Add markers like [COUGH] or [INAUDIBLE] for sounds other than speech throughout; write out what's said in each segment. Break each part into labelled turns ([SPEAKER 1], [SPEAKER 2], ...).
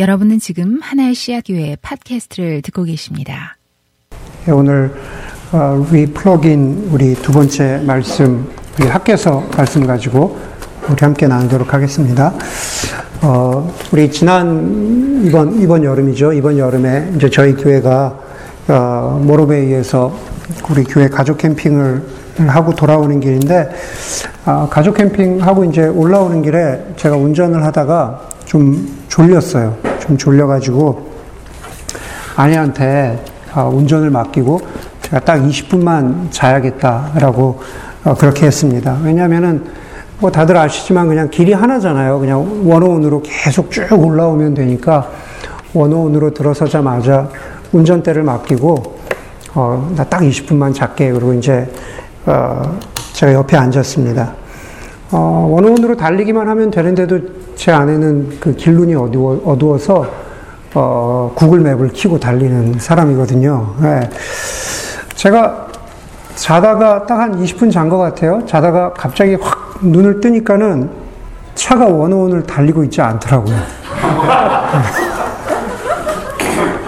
[SPEAKER 1] 여러분은 지금 하나의 씨앗교회 팟캐스트를 듣고 계십니다.
[SPEAKER 2] 네, 오늘 어, 리플러긴 우리 두 번째 말씀, 우리 학교에서 말씀 가지고 우리 함께 나누도록 하겠습니다. 어, 우리 지난 이번 이번 여름이죠. 이번 여름에 이제 저희 교회가 어, 모로베이에서 우리 교회 가족 캠핑을 하고 돌아오는 길인데 아, 가족 캠핑 하고 이제 올라오는 길에 제가 운전을 하다가 좀 졸렸어요. 좀 졸려가지고 아내한테 아, 운전을 맡기고 제가 딱 20분만 자야겠다라고 어, 그렇게 했습니다. 왜냐하면은 뭐 다들 아시지만 그냥 길이 하나잖아요. 그냥 원호원으로 계속 쭉 올라오면 되니까 원호원으로 들어서자마자 운전대를 맡기고 어, 나 딱 20분만 잤게 그리고 이제 어, 제가 옆에 앉았습니다. 어, 원호원으로 달리기만 하면 되는데도 제 아내는 그 길눈이 어두워, 어두워서 어, 구글 맵을 키고 달리는 사람이거든요. 네. 제가 자다가 딱 한 20분 잔 것 같아요. 자다가 갑자기 확 눈을 뜨니까는 차가 원호원을 달리고 있지 않더라고요.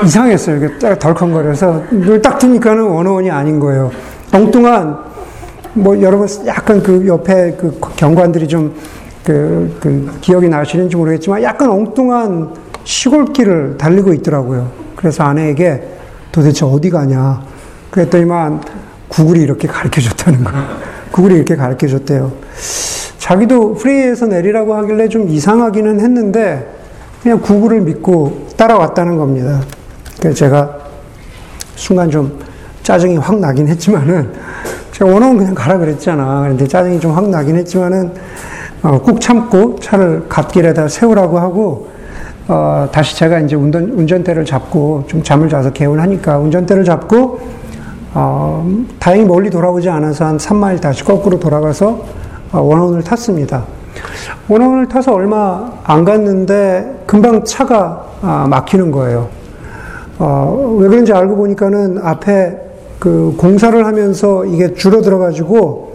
[SPEAKER 2] 이상했어요. 이게 덜컹거려서 눈을 딱 뜨니까는 원호원이 아닌 거예요. 엉뚱한 뭐 여러분 약간 그 옆에 그 경관들이 좀 그, 그 기억이 나시는지 모르겠지만 약간 엉뚱한 시골길을 달리고 있더라고요. 그래서 아내에게 도대체 어디 가냐. 그랬더니만 구글이 이렇게 가르쳐 줬다는 거예요. 구글이 이렇게 가르쳐 줬대요. 자기도 freeway에서 내리라고 하길래 좀 이상하기는 했는데 그냥 구글을 믿고 따라왔다는 겁니다. 그래서 제가 순간 좀 짜증이 확 나긴 했지만은 제가 원어는 그냥 가라 그랬잖아. 그런데 짜증이 좀 확 나긴 했지만은 어, 꾹 참고 차를 갓길에다 세우라고 하고 어, 다시 제가 이제 운전, 운전대를 잡고 좀 잠을 자서 개운하니까 운전대를 잡고 어, 다행히 멀리 돌아오지 않아서 한 3마일 다시 거꾸로 돌아가서 어, 원원을 탔습니다. 원원을 타서 얼마 안 갔는데 금방 차가 아, 막히는 거예요. 어, 왜 그런지 알고 보니까는 앞에 그 공사를 하면서 이게 줄어들어가지고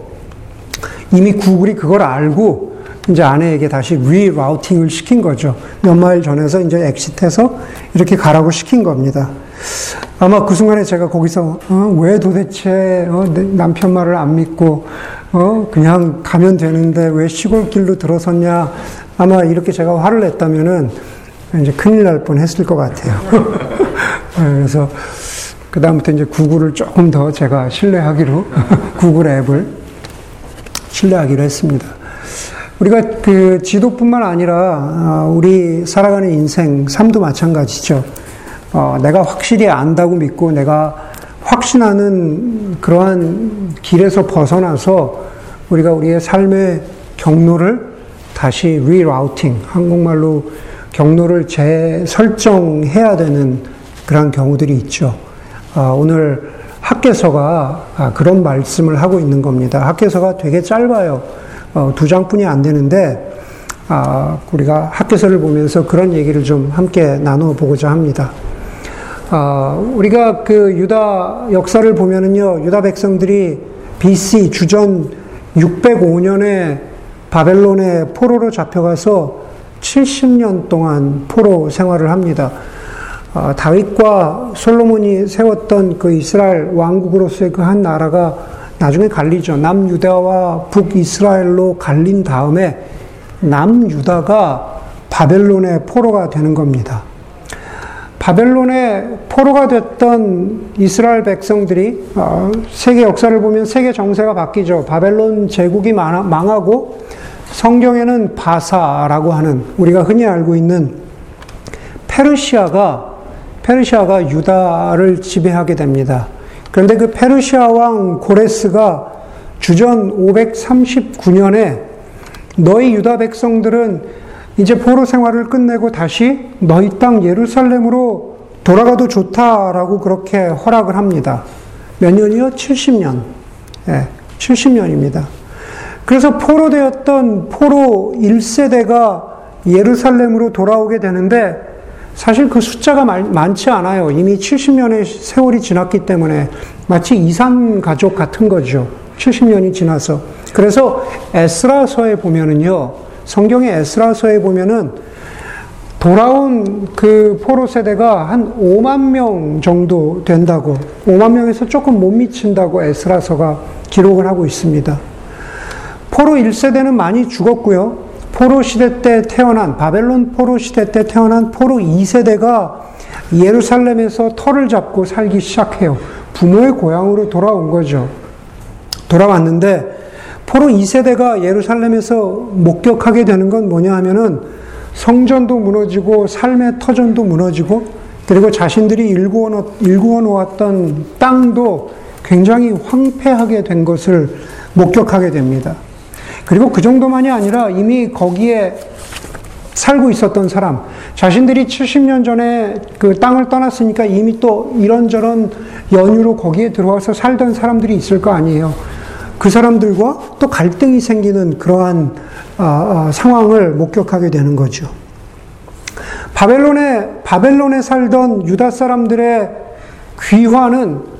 [SPEAKER 2] 이미 구글이 그걸 알고 이제 아내에게 다시 리라우팅을 시킨 거죠. 몇 마일 전에서 이제 엑시트해서 이렇게 가라고 시킨 겁니다. 아마 그 순간에 제가 거기서 어, 왜 도대체 어, 남편 말을 안 믿고 어, 그냥 가면 되는데 왜 시골길로 들어섰냐 아마 이렇게 제가 화를 냈다면은 이제 큰일 날 뻔했을 것 같아요. [LAUGHS] 네, 그래서 그 다음부터 이제 구글을 조금 더 제가 신뢰하기로 [LAUGHS] 구글 앱을 신뢰하기로 했습니다. 우리가 그 지도뿐만 아니라 아, 우리 살아가는 인생, 삶도 마찬가지죠. 어, 내가 확실히 안다고 믿고 내가 확신하는 그러한 길에서 벗어나서 우리가 우리의 삶의 경로를 다시 리라우팅, 한국말로 경로를 재설정해야 되는 그런 경우들이 있죠. 아, 오늘 학계서가 아, 그런 말씀을 하고 있는 겁니다. 학계서가 되게 짧아요. 어, 두 장뿐이 안 되는데 아, 우리가 학교서를 보면서 그런 얘기를 좀 함께 나누어 보고자 합니다. 아, 우리가 그 유다 역사를 보면은요, 유다 백성들이 BC 주전 605년에 바벨론의 포로로 잡혀가서 70년 동안 포로 생활을 합니다. 아, 다윗과 솔로몬이 세웠던 그 이스라엘 왕국으로서의 그 한 나라가 나중에 갈리죠. 남유다와 북이스라엘로 갈린 다음에 남유다가 바벨론의 포로가 되는 겁니다. 바벨론의 포로가 됐던 이스라엘 백성들이 어, 세계 역사를 보면 세계 정세가 바뀌죠. 바벨론 제국이 망하고 성경에는 바사라고 하는 우리가 흔히 알고 있는 페르시아가 페르시아가 유다를 지배하게 됩니다. 그런데 그 페르시아 왕 고레스가 주전 539년에 너희 유다 백성들은 이제 포로 생활을 끝내고 다시 너희 땅 예루살렘으로 돌아가도 좋다라고 그렇게 허락을 합니다. 몇 년이요? 70년. 예, 70년입니다. 그래서 포로되었던 포로 1세대가 예루살렘으로 돌아오게 되는데 사실 그 숫자가 많 지 않아요. 이미 70년의 세월이 지났기 때문에 마치 이산 가족 같은 거죠. 70년이 지나서. 그래서 에스라서에 보면은요, 성경의 에스라서에 보면은 돌아온 그 포로 세대가 한 5만 명 정도 된다고, 5만 명에서 조금 못 미친다고 에스라서가 기록을 하고 있습니다. 포로 1세대는 많이 죽었고요. 포로 시대 때 태어난, 바벨론 포로 시대 때 태어난 포로 2세대가 예루살렘에서 터를 잡고 살기 시작해요. 부모의 고향으로 돌아온 거죠. 돌아왔는데, 포로 2세대가 예루살렘에서 목격하게 되는 건 뭐냐 하면은 성전도 무너지고 삶의 터전도 무너지고 그리고 자신들이 일구어, 놓았던 땅도 굉장히 황폐하게 된 것을 목격하게 됩니다. 그리고 그 정도만이 아니라 이미 거기에 살고 있었던 사람, 자신들이 70년 전에 그 땅을 떠났으니까 이미 또 이런저런 연유로 거기에 들어와서 살던 사람들이 있을 거 아니에요. 그 사람들과 또 갈등이 생기는 그러한 아, 아, 상황을 목격하게 되는 거죠. 바벨론에 바벨론에 살던 유다 사람들의 귀화는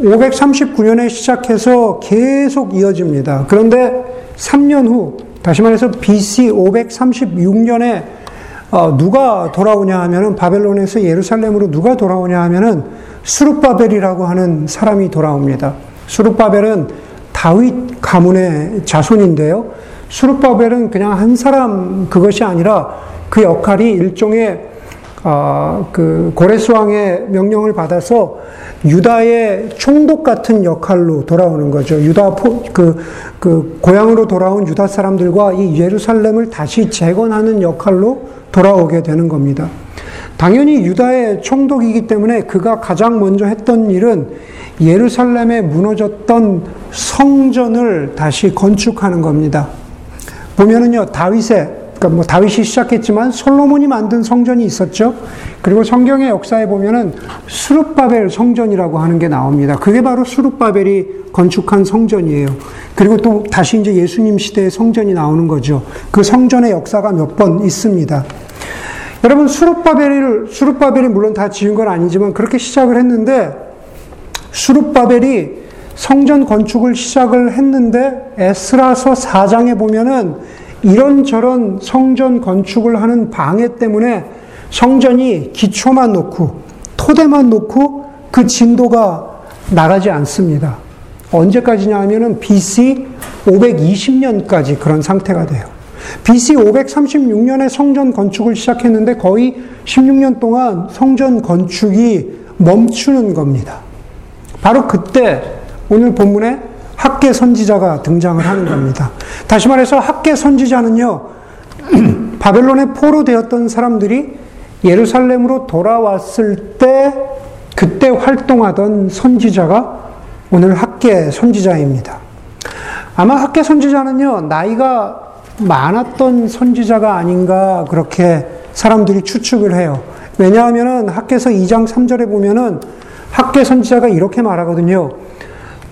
[SPEAKER 2] 539년에 시작해서 계속 이어집니다. 그런데 3년 후, 다시 말해서 BC 536년에 어, 누가 돌아오냐 하면은 바벨론에서 예루살렘으로 누가 돌아오냐 하면은 수룹바벨이라고 하는 사람이 돌아옵니다. 수룹바벨은 다윗 가문의 자손인데요. 수룹바벨은 그냥 한 사람 그것이 아니라 그 역할이 일종의 어, 그 고레스 왕의 명령을 받아서 유다의 총독 같은 역할로 돌아오는 거죠. 유다 포, 그, 그 고향으로 돌아온 유다 사람들과 이 예루살렘을 다시 재건하는 역할로 돌아오게 되는 겁니다. 당연히 유다의 총독이기 때문에 그가 가장 먼저 했던 일은 예루살렘에 무너졌던 성전을 다시 건축하는 겁니다. 보면은요, 다윗의, 그러니까 뭐 다윗이 시작했지만 솔로몬이 만든 성전이 있었죠. 그리고 성경의 역사에 보면은 수룹바벨 성전이라고 하는 게 나옵니다. 그게 바로 수룹바벨이 건축한 성전이에요. 그리고 또 다시 이제 예수님 시대의 성전이 나오는 거죠. 그 성전의 역사가 몇 번 있습니다. 여러분 수룹바벨을 수룹바벨이 물론 다 지은 건 아니지만 그렇게 시작을 했는데 수룹바벨이 성전 건축을 시작을 했는데 에스라서 4장에 보면은 이런저런 성전 건축을 하는 방해 때문에 성전이 기초만 놓고 토대만 놓고 그 진도가 나가지 않습니다. 언제까지냐 하면은 BC 520년까지 그런 상태가 돼요. BC 536년에 성전 건축을 시작했는데 거의 16년 동안 성전 건축이 멈추는 겁니다. 바로 그때 오늘 본문에 학계 선지자가 등장을 하는 겁니다. 다시 말해서 학계 선지자는요, [CLEARS THROAT] 바벨론에 포로 되었던 사람들이 예루살렘으로 돌아왔을 때 그때 활동하던 선지자가 오늘 학계 선지자입니다. 아마 학계 선지자는요, 나이가 많았던 선지자가 아닌가 그렇게 사람들이 추측을 해요. 왜냐하면은 학계서 2장 3절에 보면은 학계 선지자가 이렇게 말하거든요.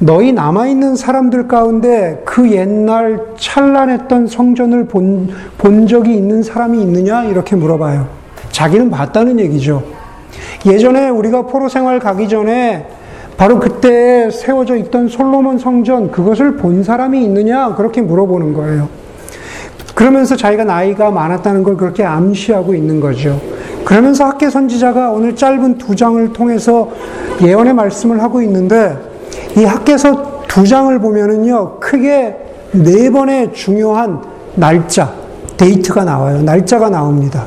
[SPEAKER 2] 너희 남아있는 사람들 가운데 그 옛날 찬란했던 성전을 본, 본 적이 있는 사람이 있느냐? 이렇게 물어봐요. 자기는 봤다는 얘기죠. 예전에 우리가 포로 생활 가기 전에 바로 그때 세워져 있던 솔로몬 성전, 그것을 본 사람이 있느냐? 그렇게 물어보는 거예요. 그러면서 자기가 나이가 많았다는 걸 그렇게 암시하고 있는 거죠. 그러면서 학계 선지자가 오늘 짧은 두 장을 통해서 예언의 말씀을 하고 있는데 이 학계서 두 장을 보면은요, 크게 네 번의 중요한 날짜, 데이트가 나와요. 날짜가 나옵니다.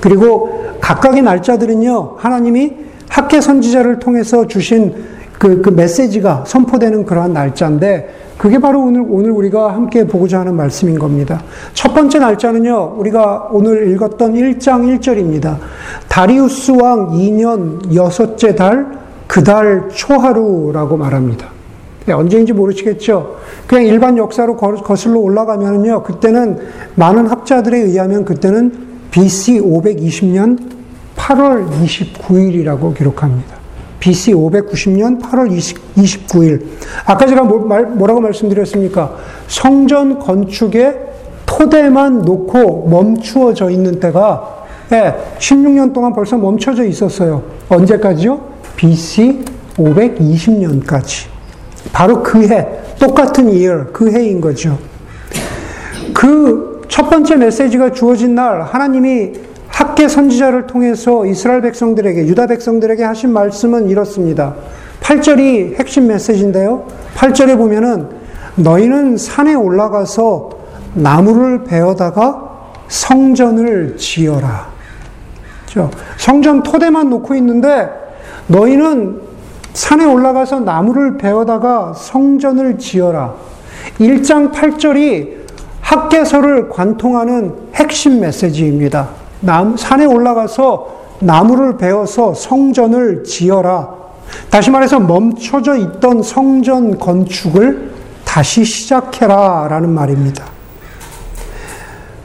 [SPEAKER 2] 그리고 각각의 날짜들은요, 하나님이 학계 선지자를 통해서 주신 그, 그 메시지가 선포되는 그러한 날짜인데, 그게 바로 오늘, 오늘 우리가 함께 보고자 하는 말씀인 겁니다. 첫 번째 날짜는요, 우리가 오늘 읽었던 1장 1절입니다. 다리우스 왕 2년 여섯째 달, 그달 초하루라고 말합니다. 네, 언제인지 모르시겠죠? 그냥 일반 역사로 거슬러 올라가면요, 그때는 많은 학자들에 의하면 그때는 BC 520년 8월 29일이라고 기록합니다. BC 590년 8월 20, 29일. 아까 제가 뭐, 말, 뭐라고 말씀드렸습니까? 성전 건축에 토대만 놓고 멈추어져 있는 때가 예, 16년 동안 벌써 멈춰져 있었어요. 언제까지요? BC 520년까지. 바로 그 해, 똑같은 year, 그 해인 거죠. 그 첫 번째 메시지가 주어진 날, 하나님이 학계 선지자를 통해서 이스라엘 백성들에게, 유다 백성들에게 하신 말씀은 이렇습니다. 8절이 핵심 메시지인데요. 8절에 보면은 너희는 산에 올라가서 나무를 베어다가 성전을 지어라. 성전 토대만 놓고 있는데 너희는 산에 올라가서 나무를 베어다가 성전을 지어라. 1장 8절이 학계서를 관통하는 핵심 메시지입니다. 남, 산에 올라가서 나무를 베어서 성전을 지어라. 다시 말해서 멈춰져 있던 성전 건축을 다시 시작해라. 라는 말입니다.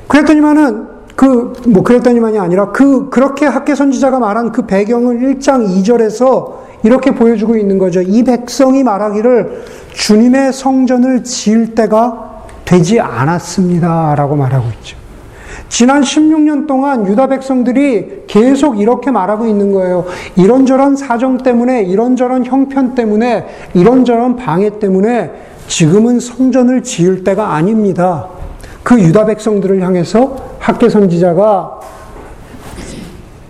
[SPEAKER 2] 그랬더니만은 그, 뭐, 그랬더니만이 아니라 그, 그렇게 학계 선지자가 말한 그 배경을 1장 2절에서 이렇게 보여주고 있는 거죠. 이 백성이 말하기를 주님의 성전을 지을 때가 되지 않았습니다. 라고 말하고 있죠. 지난 16년 동안 유다 백성들이 계속 이렇게 말하고 있는 거예요. 이런저런 사정 때문에, 이런저런 형편 때문에, 이런저런 방해 때문에 지금은 성전을 지을 때가 아닙니다. 그 유다 백성들을 향해서 학계 선지자가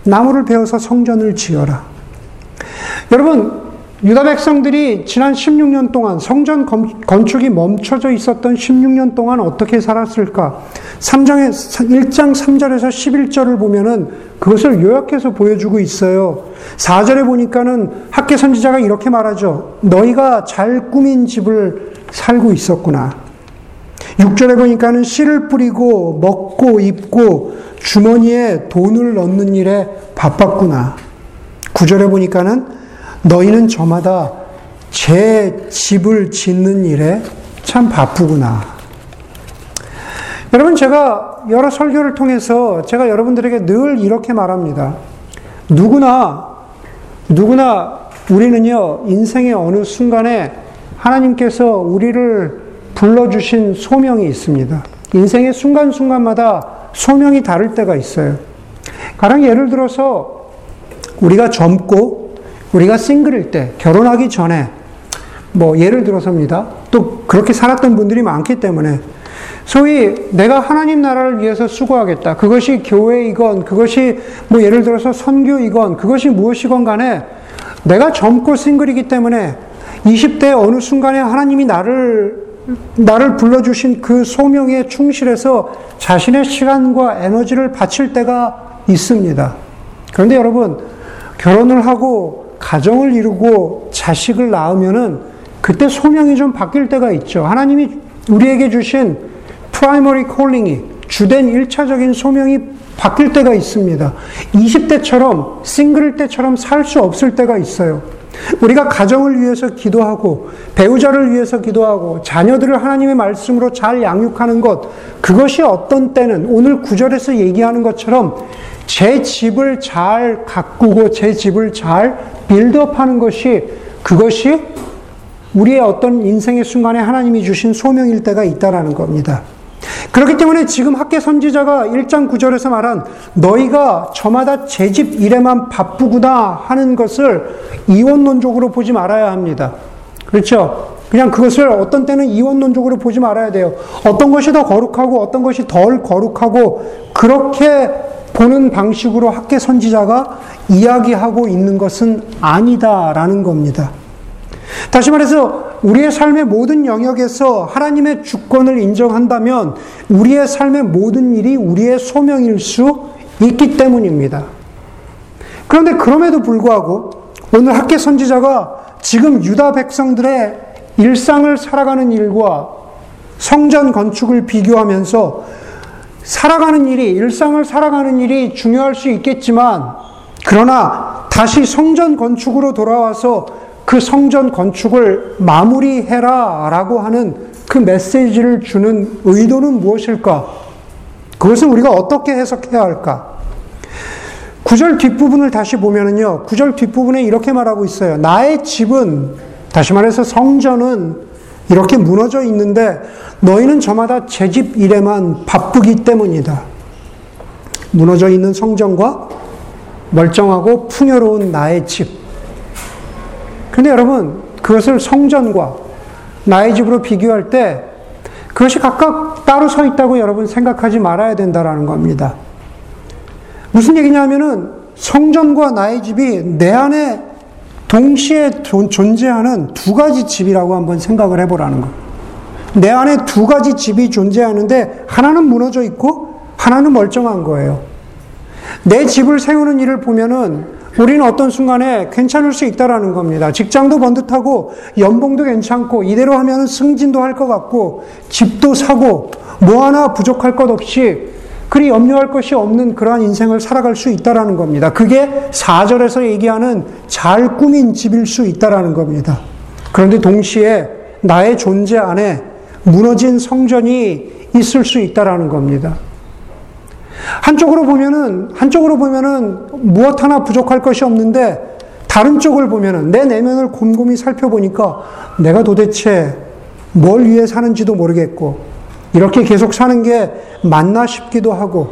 [SPEAKER 2] 나무를 베어서 성전을 지어라. 여러분, 유다 백성들이 지난 16년 동안 성전 건축이 멈춰져 있었던 16년 동안 어떻게 살았을까? 3장에, 1장 3절에서 11절을 보면은 그것을 요약해서 보여주고 있어요. 4절에 보니까는 학계 선지자가 이렇게 말하죠. 너희가 잘 꾸민 집을 살고 있었구나. 6절에 보니까는 씨를 뿌리고 먹고 입고 주머니에 돈을 넣는 일에 바빴구나. 9절에 보니까는 너희는 저마다 제 집을 짓는 일에 참 바쁘구나. 여러분, 제가 여러 설교를 통해서 제가 여러분들에게 늘 이렇게 말합니다. 누구나, 누구나 우리는요, 인생의 어느 순간에 하나님께서 우리를 불러주신 소명이 있습니다. 인생의 순간순간마다 소명이 다를 때가 있어요. 가령 예를 들어서 우리가 젊고 우리가 싱글일 때, 결혼하기 전에, 뭐, 예를 들어서입니다. 또 그렇게 살았던 분들이 많기 때문에, 소위 내가 하나님 나라를 위해서 수고하겠다. 그것이 교회이건, 그것이 뭐 예를 들어서 선교이건, 그것이 무엇이건 간에 내가 젊고 싱글이기 때문에 20대 어느 순간에 하나님이 나를 나를 불러주신 그 소명에 충실해서 자신의 시간과 에너지를 바칠 때가 있습니다. 그런데 여러분, 결혼을 하고 가정을 이루고 자식을 낳으면은 그때 소명이 좀 바뀔 때가 있죠. 하나님이 우리에게 주신 primary calling이 주된 1차적인 소명이 바뀔 때가 있습니다. 20대처럼 싱글일 때처럼 살 수 없을 때가 있어요. 우리가 가정을 위해서 기도하고 배우자를 위해서 기도하고 자녀들을 하나님의 말씀으로 잘 양육하는 것 그것이 어떤 때는 오늘 구절에서 얘기하는 것처럼 제 집을 잘 가꾸고 제 집을 잘 빌드업 하는 것이 그것이 우리의 어떤 인생의 순간에 하나님이 주신 소명일 때가 있다라는 겁니다. 그렇기 때문에 지금 학계 선지자가 1장 9절에서 말한 너희가 저마다 제 집 일에만 바쁘구나 하는 것을 이원론적으로 보지 말아야 합니다. 그렇죠? 그냥 그것을 어떤 때는 이원론적으로 보지 말아야 돼요. 어떤 것이 더 거룩하고 어떤 것이 덜 거룩하고 그렇게 보는 방식으로 학계 선지자가 이야기하고 있는 것은 아니다라는 겁니다. 다시 말해서 우리의 삶의 모든 영역에서 하나님의 주권을 인정한다면 우리의 삶의 모든 일이 우리의 소명일 수 있기 때문입니다. 그런데 그럼에도 불구하고 오늘 학계 선지자가 지금 유다 백성들의 일상을 살아가는 일과 성전 건축을 비교하면서 살아가는 일이, 일상을 살아가는 일이 중요할 수 있겠지만, 그러나 다시 성전 건축으로 돌아와서 그 성전 건축을 마무리해라 라고 하는 그 메시지를 주는 의도는 무엇일까? 그것은 우리가 어떻게 해석해야 할까? 구절 뒷부분을 다시 보면은요, 구절 뒷부분에 이렇게 말하고 있어요. 나의 집은, 다시 말해서 성전은 이렇게 무너져 있는데 너희는 저마다 제 집 일에만 바쁘기 때문이다. 무너져 있는 성전과 멀쩡하고 풍요로운 나의 집. 근데 여러분, 그것을 성전과 나의 집으로 비교할 때 그것이 각각 따로 서 있다고 여러분 생각하지 말아야 된다라는 겁니다. 무슨 얘기냐면은 성전과 나의 집이 내 안에 동시에 존재하는 두 가지 집이라고 한번 생각을 해보라는 거. 내 안에 두 가지 집이 존재하는데 하나는 무너져 있고 하나는 멀쩡한 거예요. 내 집을 세우는 일을 보면은 우리는 어떤 순간에 괜찮을 수 있다라는 겁니다. 직장도 번듯하고 연봉도 괜찮고 이대로 하면 승진도 할 것 같고 집도 사고 뭐 하나 부족할 것 없이 그리 염려할 것이 없는 그러한 인생을 살아갈 수 있다라는 겁니다. 그게 4절에서 얘기하는 잘 꾸민 집일 수 있다라는 겁니다. 그런데 동시에 나의 존재 안에 무너진 성전이 있을 수 있다라는 겁니다. 한쪽으로 보면은, 한쪽으로 보면은 무엇 하나 부족할 것이 없는데, 다른 쪽을 보면은, 내 내면을 곰곰이 살펴보니까 내가 도대체 뭘 위해 사는지도 모르겠고, 이렇게 계속 사는 게 맞나 싶기도 하고,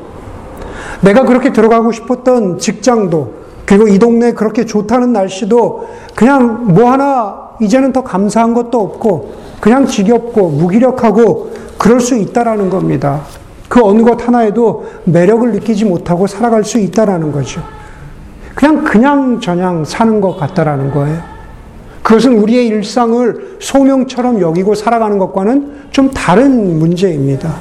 [SPEAKER 2] 내가 그렇게 들어가고 싶었던 직장도, 그리고 이 동네 그렇게 좋다는 날씨도 그냥 뭐 하나 이제는 더 감사한 것도 없고, 그냥 지겹고 무기력하고 그럴 수 있다라는 겁니다. 그 어느 것 하나에도 매력을 느끼지 못하고 살아갈 수 있다라는 거죠. 그냥 그냥 저냥 사는 것 같다라는 거예요. 그것은 우리의 일상을 소명처럼 여기고 살아가는 것과는 좀 다른 문제입니다.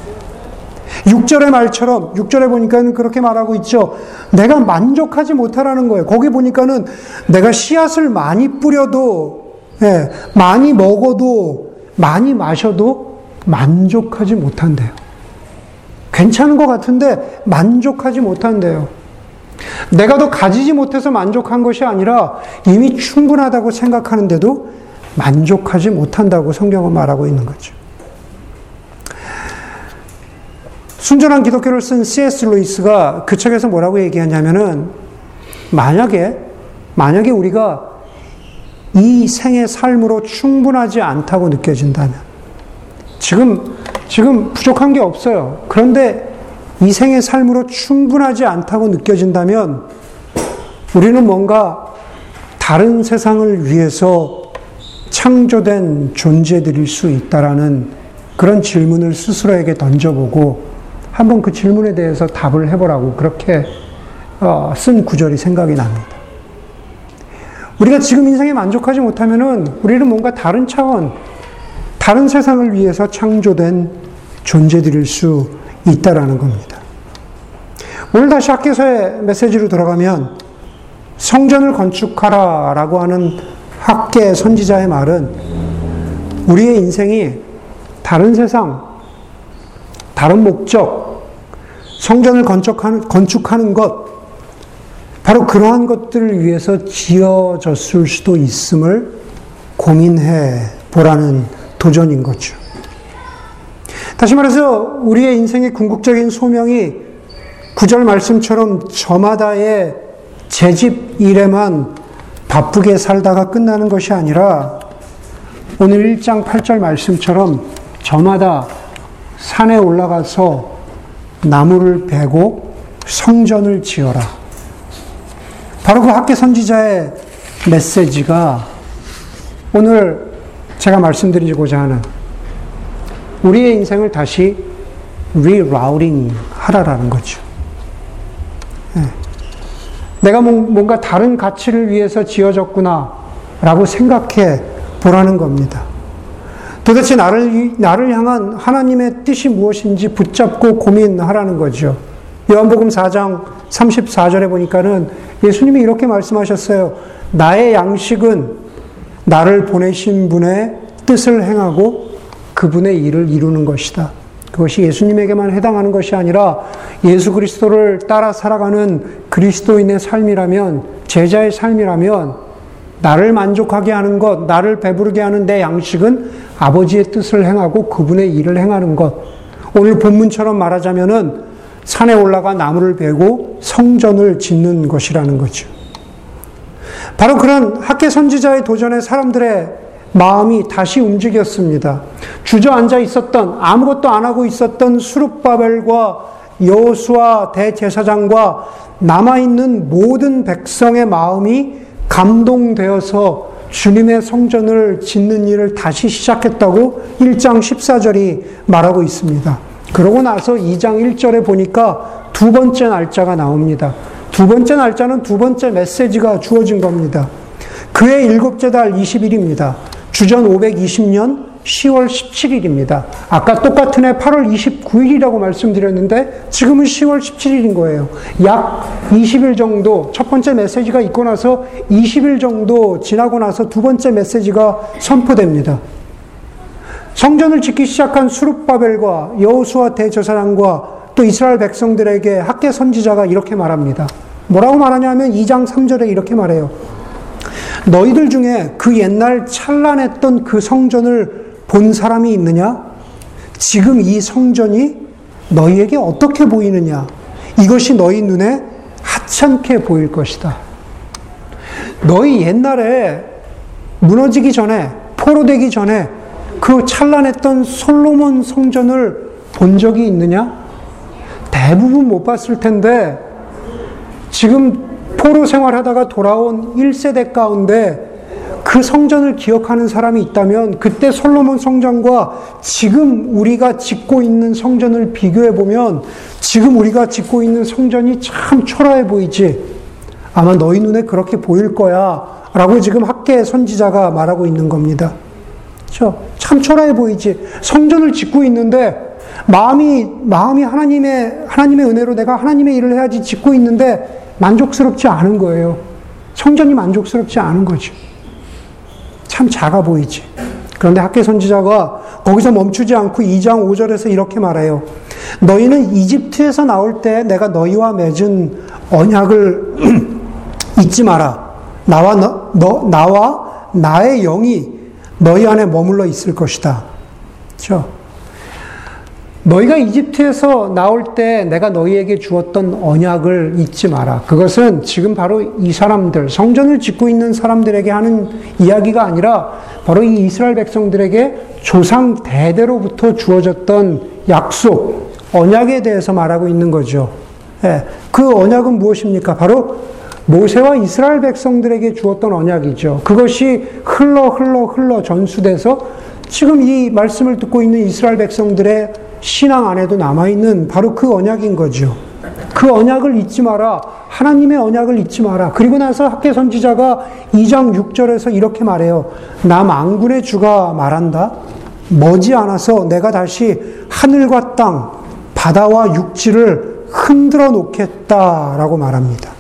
[SPEAKER 2] 6절의 말처럼 6절에 보니까는 그렇게 말하고 있죠. 내가 만족하지 못하라는 거예요. 거기 보니까는 내가 씨앗을 많이 뿌려도 예, 많이 먹어도 많이 마셔도 만족하지 못한대요. 괜찮은 것 같은데 만족하지 못한대요. 내가 더 가지지 못해서 만족한 것이 아니라 이미 충분하다고 생각하는데도 만족하지 못한다고 성경은 말하고 있는 거죠. 순전한 기독교를 쓴 C.S. 루이스가 그 책에서 뭐라고 얘기하냐면은 만약에 만약에 우리가 이 생의 삶으로 충분하지 않다고 느껴진다면 지금 지금 부족한 게 없어요. 그런데 이 생의 삶으로 충분하지 않다고 느껴진다면 우리는 뭔가 다른 세상을 위해서 창조된 존재들일 수 있다라는 그런 질문을 스스로에게 던져보고 한번 그 질문에 대해서 답을 해보라고 그렇게 어, 쓴 구절이 생각이 납니다. 우리가 지금 인생에 만족하지 못하면은 우리는 뭔가 다른 차원, 다른 세상을 위해서 창조된 존재들일 수 있다라는 겁니다. 오늘 다시 학계서의 메시지로 들어가면 성전을 건축하라 라고 하는 학계 선지자의 말은 우리의 인생이 다른 세상, 다른 목적, 성전을 건축하는, 건축하는 것, 바로 그러한 것들을 위해서 지어졌을 수도 있음을 고민해 보라는 도전인 거죠. 다시 말해서 우리의 인생의 궁극적인 소명이 구절 말씀처럼 저마다의 재집 일에만 바쁘게 살다가 끝나는 것이 아니라 오늘 1장 8절 말씀처럼 저마다 산에 올라가서 나무를 베고 성전을 지어라. 바로 그 학계 선지자의 메시지가 오늘 제가 말씀드리고자 하는 우리의 인생을 다시 리라우팅 하라라는 거죠. 네. 내가 뭔가 다른 가치를 위해서 지어졌구나 라고 생각해 보라는 겁니다. 도대체 나를, 나를 향한 하나님의 뜻이 무엇인지 붙잡고 고민하라는 거죠. 요한복음 4장 34절에 보니까는 예수님이 이렇게 말씀하셨어요. 나의 양식은 나를 보내신 분의 뜻을 행하고 그분의 일을 이루는 것이다. 그것이 예수님에게만 해당하는 것이 아니라 예수 그리스도를 따라 살아가는 그리스도인의 삶이라면, 제자의 삶이라면, 나를 만족하게 하는 것, 나를 배부르게 하는 내 양식은 아버지의 뜻을 행하고 그분의 일을 행하는 것. 오늘 본문처럼 말하자면은 산에 올라가 나무를 베고 성전을 짓는 것이라는 거죠. 바로 그런 학계 선지자의 도전에 사람들의 마음이 다시 움직였습니다. 주저앉아 있었던 아무것도 안 하고 있었던 수룹바벨과 여호수아 대제사장과 남아 있는 모든 백성의 마음이 감동되어서 주님의 성전을 짓는 일을 다시 시작했다고 1장 14절이 말하고 있습니다. 그러고 나서 2장 1절에 보니까 두 번째 날짜가 나옵니다. 두 번째 날짜는 두 번째 메시지가 주어진 겁니다. 그의 일곱째 달 20일입니다. 주전 520년 10월 17일입니다. 아까 똑같은 해 8월 29일이라고 말씀드렸는데 지금은 10월 17일인 거예요. 약 20일 정도 첫 번째 메시지가 있고 나서 20일 정도 지나고 나서 두 번째 메시지가 선포됩니다. 성전을 짓기 시작한 수룹바벨과 여호수아 대제사장과 또 이스라엘 백성들에게 학계 선지자가 이렇게 말합니다. 뭐라고 말하냐면 2장 3절에 이렇게 말해요. 너희들 중에 그 옛날 찬란했던 그 성전을 본 사람이 있느냐? 지금 이 성전이 너희에게 어떻게 보이느냐? 이것이 너희 눈에 하찮게 보일 것이다. 너희 옛날에 무너지기 전에, 포로되기 전에 그 찬란했던 솔로몬 성전을 본 적이 있느냐? 대부분 못 봤을 텐데, 지금 포로 생활하다가 돌아온 1세대 가운데 그 성전을 기억하는 사람이 있다면 그때 솔로몬 성전과 지금 우리가 짓고 있는 성전을 비교해 보면 지금 우리가 짓고 있는 성전이 참 초라해 보이지. 아마 너희 눈에 그렇게 보일 거야. 라고 지금 학계 선지자가 말하고 있는 겁니다. 그렇죠? 참 초라해 보이지. 성전을 짓고 있는데 마음이 마음이 하나님의 하나님의 은혜로 내가 하나님의 일을 해야지 짓고 있는데 만족스럽지 않은 거예요. 성전이 만족스럽지 않은 거죠. 참 작아 보이지. 그런데 학계 선지자가 거기서 멈추지 않고 2장 5절에서 이렇게 말해요. 너희는 이집트에서 나올 때 내가 너희와 맺은 언약을 [CLEARS THROAT] 잊지 마라. 나와 너, 너, 나와 나의 영이 너희 안에 머물러 있을 것이다. 그렇죠? 너희가 이집트에서 나올 때 내가 너희에게 주었던 언약을 잊지 마라. 그것은 지금 바로 이 사람들, 성전을 짓고 있는 사람들에게 하는 이야기가 아니라 바로 이 이스라엘 백성들에게 조상 대대로부터 주어졌던 약속, 언약에 대해서 말하고 있는 거죠. 예, 그 언약은 무엇입니까? 바로 모세와 이스라엘 백성들에게 주었던 언약이죠. 그것이 흘러 흘러 흘러 전수돼서 지금 이 말씀을 듣고 있는 이스라엘 백성들의 신앙 안에도 남아있는 바로 그 언약인 거죠. 그 언약을 잊지 마라. 하나님의 언약을 잊지 마라. 그리고 나서 학계 선지자가 2장 6절에서 이렇게 말해요. 나 망군의 주가 말한다. 머지않아서 내가 다시 하늘과 땅, 바다와 육지를 흔들어 놓겠다라고 말합니다.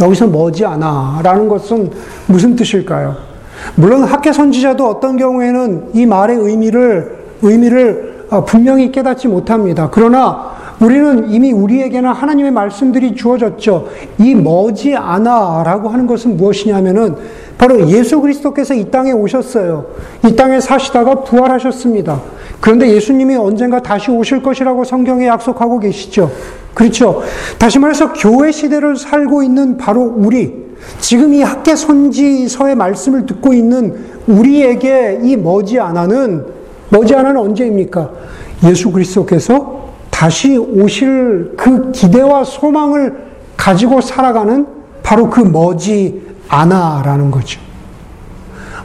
[SPEAKER 2] 여기서 머지않아 라는 것은 무슨 뜻일까요? 물론 학계 선지자도 어떤 경우에는 이 말의 의미를 의미를 아, 분명히 깨닫지 못합니다. 그러나 우리는 이미 우리에게는 하나님의 말씀들이 주어졌죠. 이 머지 않아라고 하는 것은 무엇이냐면은 바로 예수 그리스도께서 이 땅에 오셨어요. 이 땅에 사시다가 부활하셨습니다. 그런데 예수님이 언젠가 다시 오실 것이라고 성경에 약속하고 계시죠. 그렇죠. 다시 말해서 교회 시대를 살고 있는 바로 우리, 지금 이 학계 선지서의 말씀을 듣고 있는 우리에게 이 머지 않아는 머지않은 언제입니까? 예수 그리스도께서 다시 오실 그 기대와 소망을 가지고 살아가는 바로 그 머지 않아라는 거죠.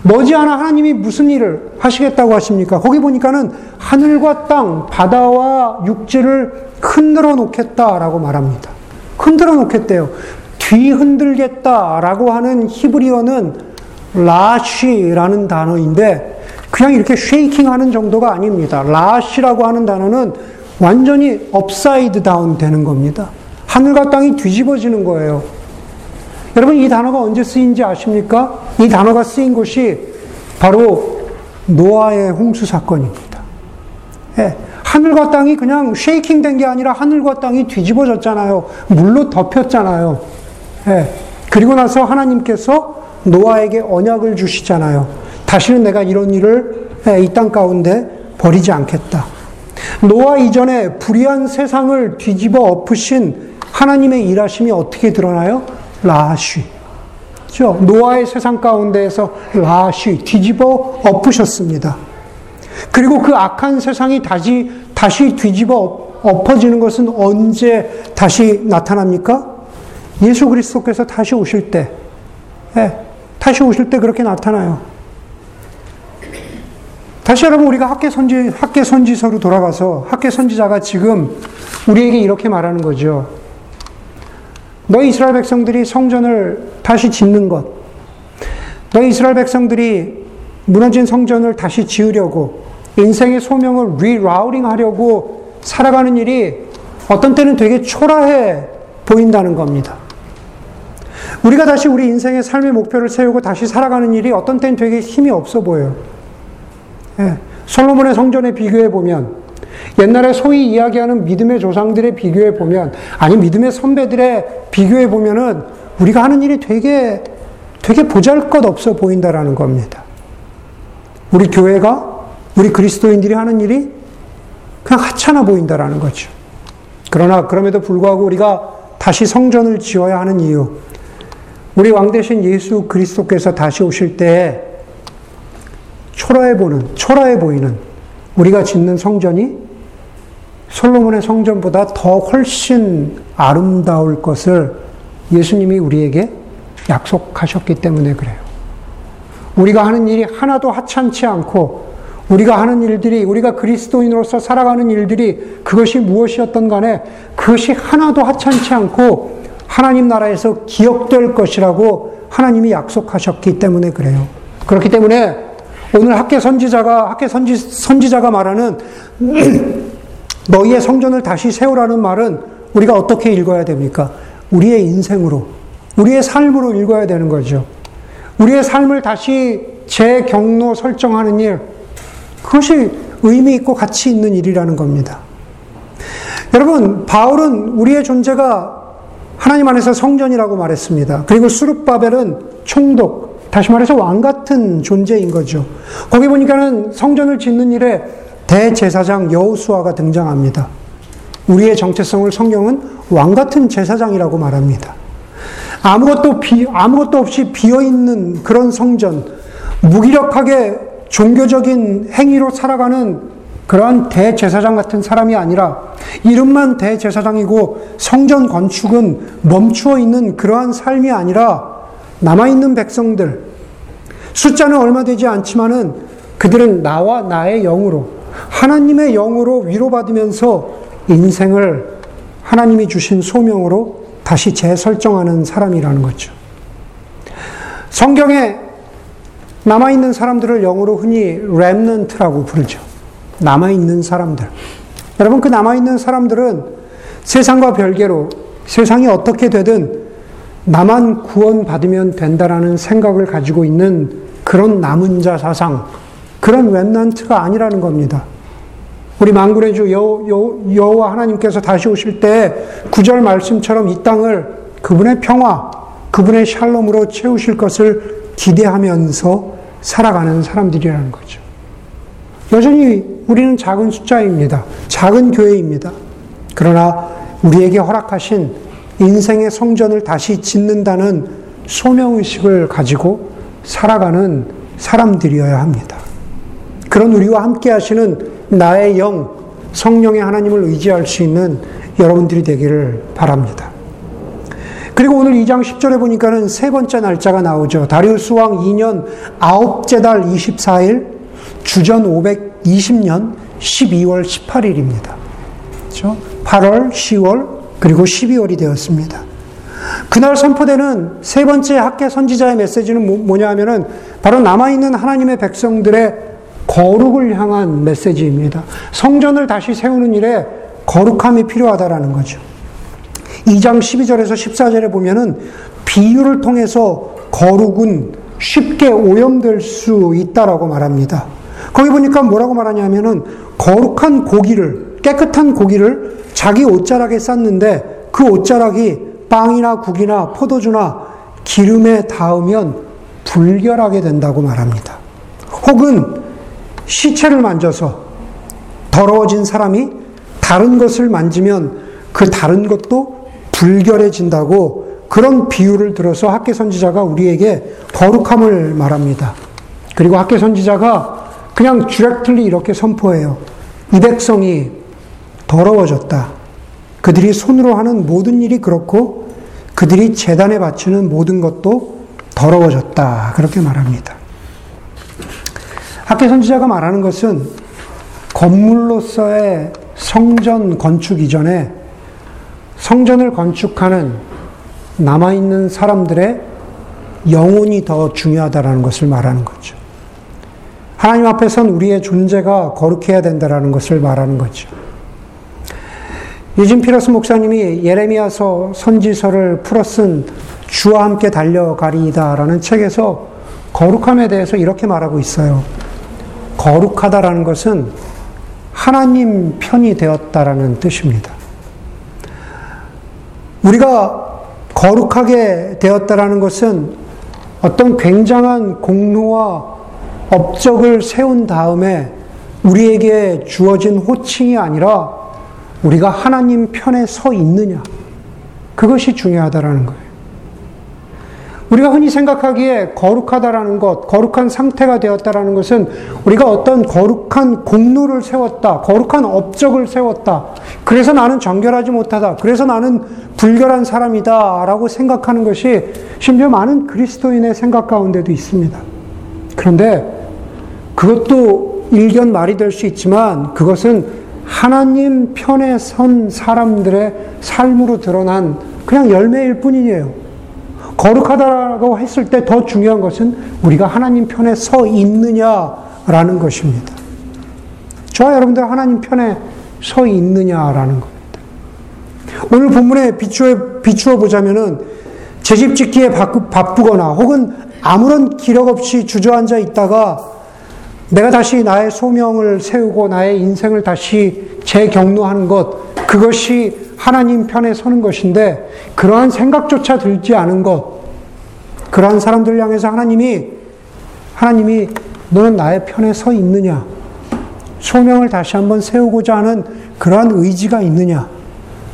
[SPEAKER 2] 머지않아 하나님이 무슨 일을 하시겠다고 하십니까? 거기 보니까는 하늘과 땅, 바다와 육지를 흔들어 놓겠다라고 말합니다. 흔들어 놓겠대요. 뒤 흔들겠다라고 하는 히브리어는 라쉬라는 단어인데 그냥 이렇게 shaking 하는 정도가 아닙니다. 라시라고 하는 단어는 완전히 upside down 되는 겁니다. 하늘과 땅이 뒤집어지는 거예요. 여러분, 이 단어가 언제 쓰인지 아십니까? 이 단어가 쓰인 곳이 바로 노아의 홍수 사건입니다. 예, 하늘과 땅이 그냥 쉐이킹 된 게 아니라 하늘과 땅이 뒤집어졌잖아요. 물로 덮였잖아요. 예, 그리고 나서 하나님께서 노아에게 언약을 주시잖아요. 다시는 내가 이런 일을 이땅 가운데 버리지 않겠다. 노아 이전에 불의한 세상을 뒤집어 엎으신 하나님의 일하심이 어떻게 드러나요? 라쉬. 그죠? 노아의 세상 가운데에서 라쉬, 뒤집어 엎으셨습니다. 그리고 그 악한 세상이 다시, 다시 뒤집어 엎어지는 것은 언제 다시 나타납니까? 예수 그리스도께서 다시 오실 때, 예, 다시 오실 때 그렇게 나타나요. 다시 여러분 우리가 학계 선지 학계 선지서로 돌아가서 학계 선지자가 지금 우리에게 이렇게 말하는 거죠. 너희 이스라엘 백성들이 성전을 다시 짓는 것, 너희 이스라엘 백성들이 무너진 성전을 다시 지으려고 인생의 소명을 리라우링 하려고 살아가는 일이 어떤 때는 되게 초라해 보인다는 겁니다. 우리가 다시 우리 인생의 삶의 목표를 세우고 다시 살아가는 일이 어떤 때는 되게 힘이 없어 보여요. 예. 솔로몬의 성전에 비교해 보면 옛날에 소위 이야기하는 믿음의 조상들의 비교해 보면 아니 믿음의 선배들의 비교해 보면은 우리가 하는 일이 되게 되게 보잘것 없어 보인다라는 겁니다. 우리 교회가 우리 그리스도인들이 하는 일이 그냥 하찮아 보인다라는 거죠. 그러나 그럼에도 불구하고 우리가 다시 성전을 지어야 하는 이유, 우리 왕 대신 예수 그리스도께서 다시 오실 때 초라해 보는, 초라해 보이는 우리가 짓는 성전이 솔로몬의 성전보다 더 훨씬 아름다울 것을 예수님이 우리에게 약속하셨기 때문에 그래요. 우리가 하는 일이 하나도 하찮지 않고 우리가 하는 일들이 우리가 그리스도인으로서 살아가는 일들이 그것이 무엇이었던 간에 그것이 하나도 하찮지 않고 하나님 나라에서 기억될 것이라고 하나님이 약속하셨기 때문에 그래요. 그렇기 때문에 오늘 학계 선지자가 학계 선지 선지자가 말하는 [CLEARS THROAT] 너희의 성전을 다시 세우라는 말은 우리가 어떻게 읽어야 됩니까? 우리의 인생으로, 우리의 삶으로 읽어야 되는 거죠. 우리의 삶을 다시 재 경로 설정하는 일, 그것이 의미 있고 가치 있는 일이라는 겁니다. 여러분, 바울은 우리의 존재가 하나님 안에서 성전이라고 말했습니다. 그리고 수룹바벨은 총독, 다시 말해서 왕 같은 존재인 거죠. 거기 보니까는 성전을 짓는 일에 대제사장 여호수아가 등장합니다. 우리의 정체성을 성경은 왕 같은 제사장이라고 말합니다. 아무것도 비, 아무것도 없이 비어 있는 그런 성전, 무기력하게 종교적인 행위로 살아가는 그러한 대제사장 같은 사람이 아니라 이름만 대제사장이고 성전 건축은 멈추어 있는 그러한 삶이 아니라 남아있는 백성들, 숫자는 얼마 되지 않지만은 그들은 나와 나의 영으로 하나님의 영으로 위로받으면서 인생을 하나님이 주신 소명으로 다시 재설정하는 사람이라는 거죠. 성경에 남아있는 사람들을 영어로 흔히 랩넌트라고 부르죠. 남아있는 사람들. 여러분, 그 남아있는 사람들은 세상과 별개로 세상이 어떻게 되든 나만 구원받으면 된다라는 생각을 가지고 있는 그런 남은 자 사상, 그런 랩넌트가 아니라는 겁니다. 우리 만군의 주 여, 여, 여호와 하나님께서 다시 오실 때 구절 말씀처럼 이 땅을 그분의 평화, 그분의 샬롬으로 채우실 것을 기대하면서 살아가는 사람들이라는 거죠. 여전히 우리는 작은 숫자입니다. 작은 교회입니다. 그러나 우리에게 허락하신 인생의 성전을 다시 짓는다는 소명의식을 가지고 살아가는 사람들이어야 합니다. 그런 우리와 함께 하시는 나의 영, 성령의 하나님을 의지할 수 있는 여러분들이 되기를 바랍니다. 그리고 오늘 2장 10절에 보니까는 세 번째 날짜가 나오죠. 다리우스 왕 2년 아홉째 달 24일 주전 520년 12월 18일입니다. 그렇죠? 8월, 10월, 그리고 12월이 되었습니다. 그날 선포되는 세 번째 학계 선지자의 메시지는 뭐, 뭐냐 하면은 바로 남아있는 하나님의 백성들의 거룩을 향한 메시지입니다. 성전을 다시 세우는 일에 거룩함이 필요하다라는 거죠. 2장 12절에서 14절에 보면은 비유를 통해서 거룩은 쉽게 오염될 수 있다라고 말합니다. 거기 보니까 뭐라고 말하냐면은 거룩한 고기를 깨끗한 고기를 자기 옷자락에 쌌는데 그 옷자락이 빵이나 국이나 포도주나 기름에 닿으면 불결하게 된다고 말합니다. 혹은 시체를 만져서 더러워진 사람이 다른 것을 만지면 그 다른 것도 불결해진다고 그런 비유를 들어서 학계 선지자가 우리에게 거룩함을 말합니다. 그리고 학계 선지자가 그냥 주렉틀리 이렇게 선포해요. 이 백성이 더러워졌다. 그들이 손으로 하는 모든 일이 그렇고 그들이 재단에 바치는 모든 것도 더러워졌다. 그렇게 말합니다. 학계 선지자가 말하는 것은 건물로서의 성전 건축 이전에 성전을 건축하는 남아있는 사람들의 영혼이 더 중요하다라는 것을 말하는 거죠. 하나님 앞에선 우리의 존재가 거룩해야 된다라는 것을 말하는 거죠. 유진 피러스 목사님이 예레미야서 선지서를 풀어 쓴 주와 함께 달려가리이다라는 책에서 거룩함에 대해서 이렇게 말하고 있어요. 거룩하다라는 것은 하나님 편이 되었다라는 뜻입니다. 우리가 거룩하게 되었다라는 것은 어떤 굉장한 공로와 업적을 세운 다음에 우리에게 주어진 호칭이 아니라 우리가 하나님 편에 서 있느냐. 그것이 중요하다라는 거예요. 우리가 흔히 생각하기에 거룩하다라는 것, 거룩한 상태가 되었다라는 것은 우리가 어떤 거룩한 공로를 세웠다, 거룩한 업적을 세웠다. 그래서 나는 정결하지 못하다. 그래서 나는 불결한 사람이다. 라고 생각하는 것이 심지어 많은 그리스도인의 생각 가운데도 있습니다. 그런데 그것도 일견 말이 될 수 있지만 그것은 하나님 편에 선 사람들의 삶으로 드러난 그냥 열매일 뿐이에요. 거룩하다라고 했을 때 더 중요한 것은 우리가 하나님 편에 서 있느냐라는 것입니다. 저와 여러분들 하나님 편에 서 있느냐라는 겁니다. 오늘 본문에 비추어, 비추어 보자면은 제집 짓기에 바쁘거나 혹은 아무런 기력 없이 주저앉아 있다가 내가 다시 나의 소명을 세우고 나의 인생을 다시 재경로하는 것, 그것이 하나님 편에 서는 것인데 그러한 생각조차 들지 않은 것 그러한 사람들 향해서 하나님이 하나님이 너는 나의 편에 서 있느냐 소명을 다시 한번 세우고자 하는 그러한 의지가 있느냐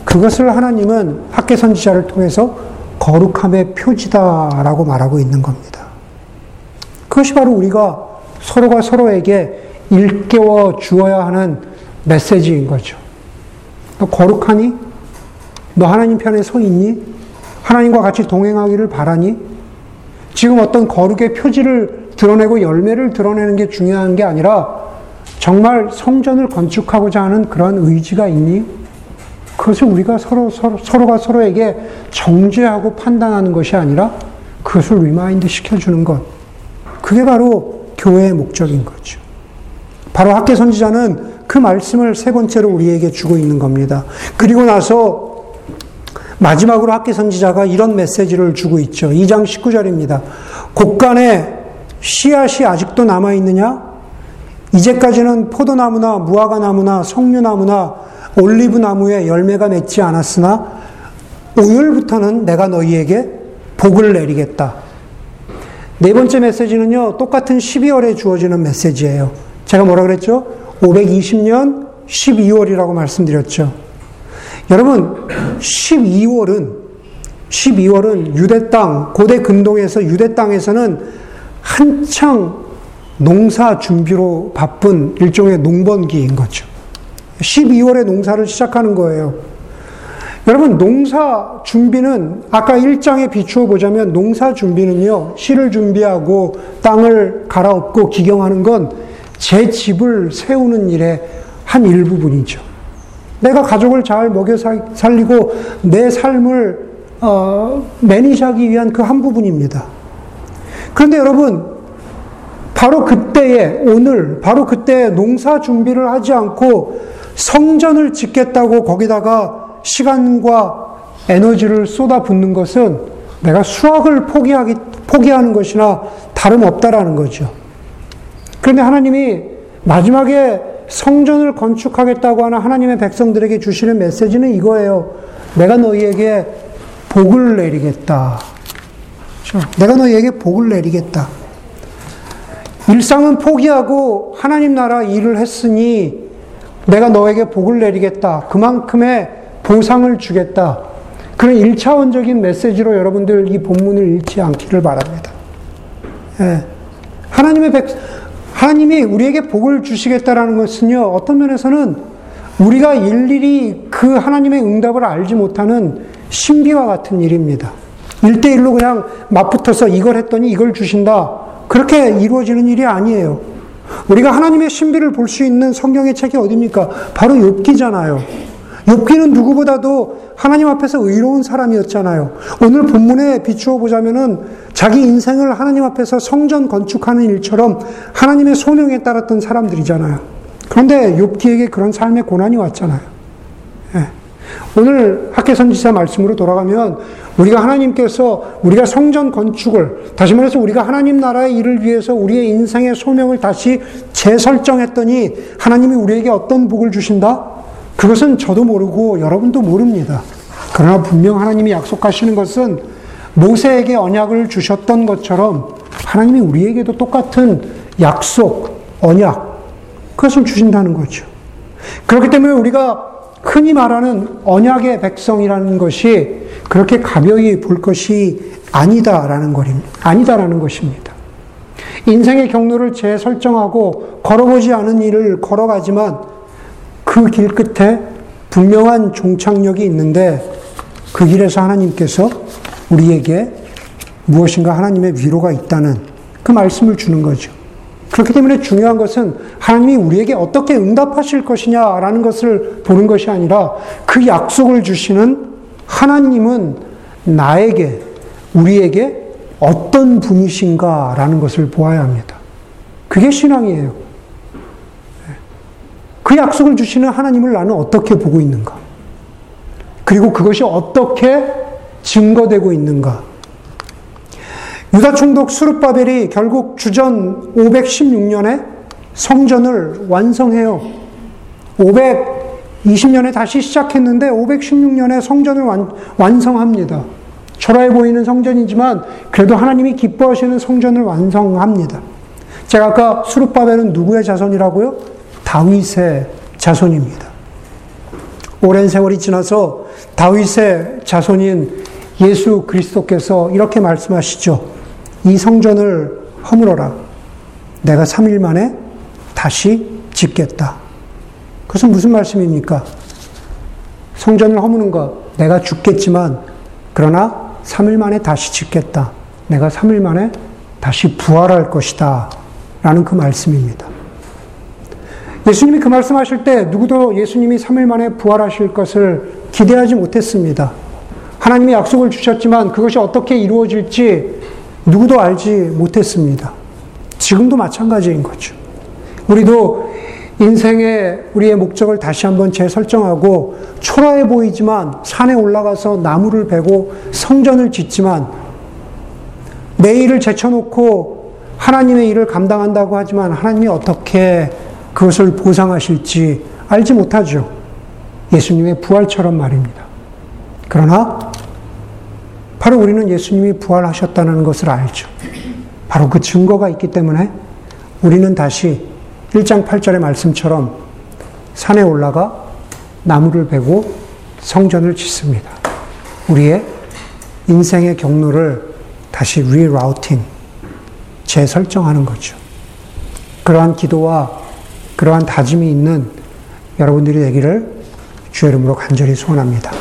[SPEAKER 2] 그것을 하나님은 학계 선지자를 통해서 거룩함의 표지다라고 말하고 있는 겁니다. 그것이 바로 우리가 서로가 서로에게 일깨워 주어야 하는 메시지인 거죠. 너 거룩하니? 너 하나님 편에 서 있니? 하나님과 같이 동행하기를 바라니? 지금 어떤 거룩의 표지를 드러내고 열매를 드러내는 게 중요한 게 아니라 정말 성전을 건축하고자 하는 그런 의지가 있니? 그것을 우리가 서로, 서로, 서로가 서로에게 정죄하고 판단하는 것이 아니라 그것을 remind 시켜주는 것. 그게 바로 교회의 목적인 거죠. 바로 학개 선지자는 그 말씀을 세 번째로 우리에게 주고 있는 겁니다. 그리고 나서 마지막으로 학개 선지자가 이런 메시지를 주고 있죠. 2장 19절입니다. 곳간에 씨앗이 아직도 남아 있느냐? 이제까지는 포도나무나 무화과나무나 석류나무나 올리브나무에 열매가 맺지 않았으나 오늘부터는 내가 너희에게 복을 내리겠다. 네 번째 메시지는요, 똑같은 12월에 주어지는 메시지예요. 제가 뭐라 그랬죠? 520년 12월이라고 말씀드렸죠. 여러분, 12월은, 12월은 유대 땅, 고대 근동에서 유대 땅에서는 한창 농사 준비로 바쁜 일종의 농번기인 거죠. 12월에 농사를 시작하는 거예요. 여러분, 농사 준비는 아까 1장에 비추어 보자면 농사 준비는요, 씨를 준비하고 땅을 갈아엎고 기경하는 건 제 집을 세우는 일의 한 일부분이죠. 내가 가족을 잘 먹여 살리고 내 삶을 어, 매니지하기 위한 그 한 부분입니다. 그런데 여러분, 바로 그때에, 오늘, 바로 그때 농사 준비를 하지 않고 성전을 짓겠다고 거기다가 시간과 에너지를 쏟아붓는 것은 내가 수학을 포기하기, 포기하는 것이나 다름없다라는 거죠. 그런데 하나님이 마지막에 성전을 건축하겠다고 하는 하나님의 백성들에게 주시는 메시지는 이거예요. 내가 너희에게 복을 내리겠다. 그렇죠? 내가 너희에게 복을 내리겠다. 일상은 포기하고 하나님 나라 일을 했으니 내가 너에게 복을 내리겠다. 그만큼의 보상을 주겠다. 그런 일차원적인 메시지로 여러분들 이 본문을 읽지 않기를 바랍니다. 예. 하나님의 백, 하나님이 우리에게 복을 주시겠다라는 것은요, 어떤 면에서는 우리가 일일이 그 하나님의 응답을 알지 못하는 신비와 같은 일입니다. 일대일로 그냥 맞붙어서 이걸 했더니 이걸 주신다. 그렇게 이루어지는 일이 아니에요. 우리가 하나님의 신비를 볼 수 있는 성경의 책이 어디입니까? 바로 욥기잖아요. 욥기는 누구보다도 하나님 앞에서 의로운 사람이었잖아요. 오늘 본문에 비추어 보자면은 자기 인생을 하나님 앞에서 성전 건축하는 일처럼 하나님의 소명에 따랐던 사람들이잖아요. 그런데 욥기에게 그런 삶의 고난이 왔잖아요. 예. 오늘 학계 선지자 말씀으로 돌아가면 우리가 하나님께서 우리가 성전 건축을 다시 말해서 우리가 하나님 나라의 일을 위해서 우리의 인생의 소명을 다시 재설정했더니 하나님이 우리에게 어떤 복을 주신다? 그것은 저도 모르고 여러분도 모릅니다. 그러나 분명 하나님이 약속하시는 것은 모세에게 언약을 주셨던 것처럼 하나님이 우리에게도 똑같은 약속, 언약, 그것을 주신다는 거죠. 그렇기 때문에 우리가 흔히 말하는 언약의 백성이라는 것이 그렇게 가벼이 볼 것이 아니다라는 거입니다. 아니다라는 것입니다. 인생의 경로를 재설정하고 걸어보지 않은 일을 걸어가지만 그 길 끝에 분명한 종착역이 있는데 그 길에서 하나님께서 우리에게 무엇인가 하나님의 위로가 있다는 그 말씀을 주는 거죠. 그렇기 때문에 중요한 것은 하나님이 우리에게 어떻게 응답하실 것이냐라는 것을 보는 것이 아니라 그 약속을 주시는 하나님은 나에게, 우리에게 어떤 분이신가라는 것을 보아야 합니다. 그게 신앙이에요. 그 약속을 주시는 하나님을 나는 어떻게 보고 있는가? 그리고 그것이 어떻게 증거되고 있는가? 유다 총독 수르바벨이 결국 주전 516년에 성전을 완성해요. 520년에 다시 시작했는데 516년에 성전을 완, 완성합니다. 초라해 보이는 성전이지만 그래도 하나님이 기뻐하시는 성전을 완성합니다. 제가 아까 수르바벨은 누구의 자손이라고요? 다윗의 자손입니다. 오랜 세월이 지나서 다윗의 자손인 예수 그리스도께서 이렇게 말씀하시죠. 이 성전을 허물어라. 내가 3일 만에 다시 짓겠다. 그것은 무슨 말씀입니까? 성전을 허무는 것, 내가 죽겠지만, 그러나 3일 만에 다시 짓겠다. 내가 3일 만에 다시 부활할 것이다. 라는 그 말씀입니다. 예수님이 그 말씀 하실 때 누구도 예수님이 3일 만에 부활하실 것을 기대하지 못했습니다. 하나님이 약속을 주셨지만 그것이 어떻게 이루어질지 누구도 알지 못했습니다. 지금도 마찬가지인 거죠. 우리도 인생의 우리의 목적을 다시 한번 재설정하고 초라해 보이지만 산에 올라가서 나무를 베고 성전을 짓지만 내 일을 제쳐놓고 하나님의 일을 감당한다고 하지만 하나님이 어떻게 그것을 보상하실지 알지 못하죠. 예수님의 부활처럼 말입니다. 그러나 바로 우리는 예수님이 부활하셨다는 것을 알죠. 바로 그 증거가 있기 때문에 우리는 다시 1장 8절의 말씀처럼 산에 올라가 나무를 베고 성전을 짓습니다. 우리의 인생의 경로를 다시 리라우팅, 재설정하는 거죠. 그러한 기도와 그러한 다짐이 있는 여러분들이 되기를 주의 이름으로 간절히 소원합니다.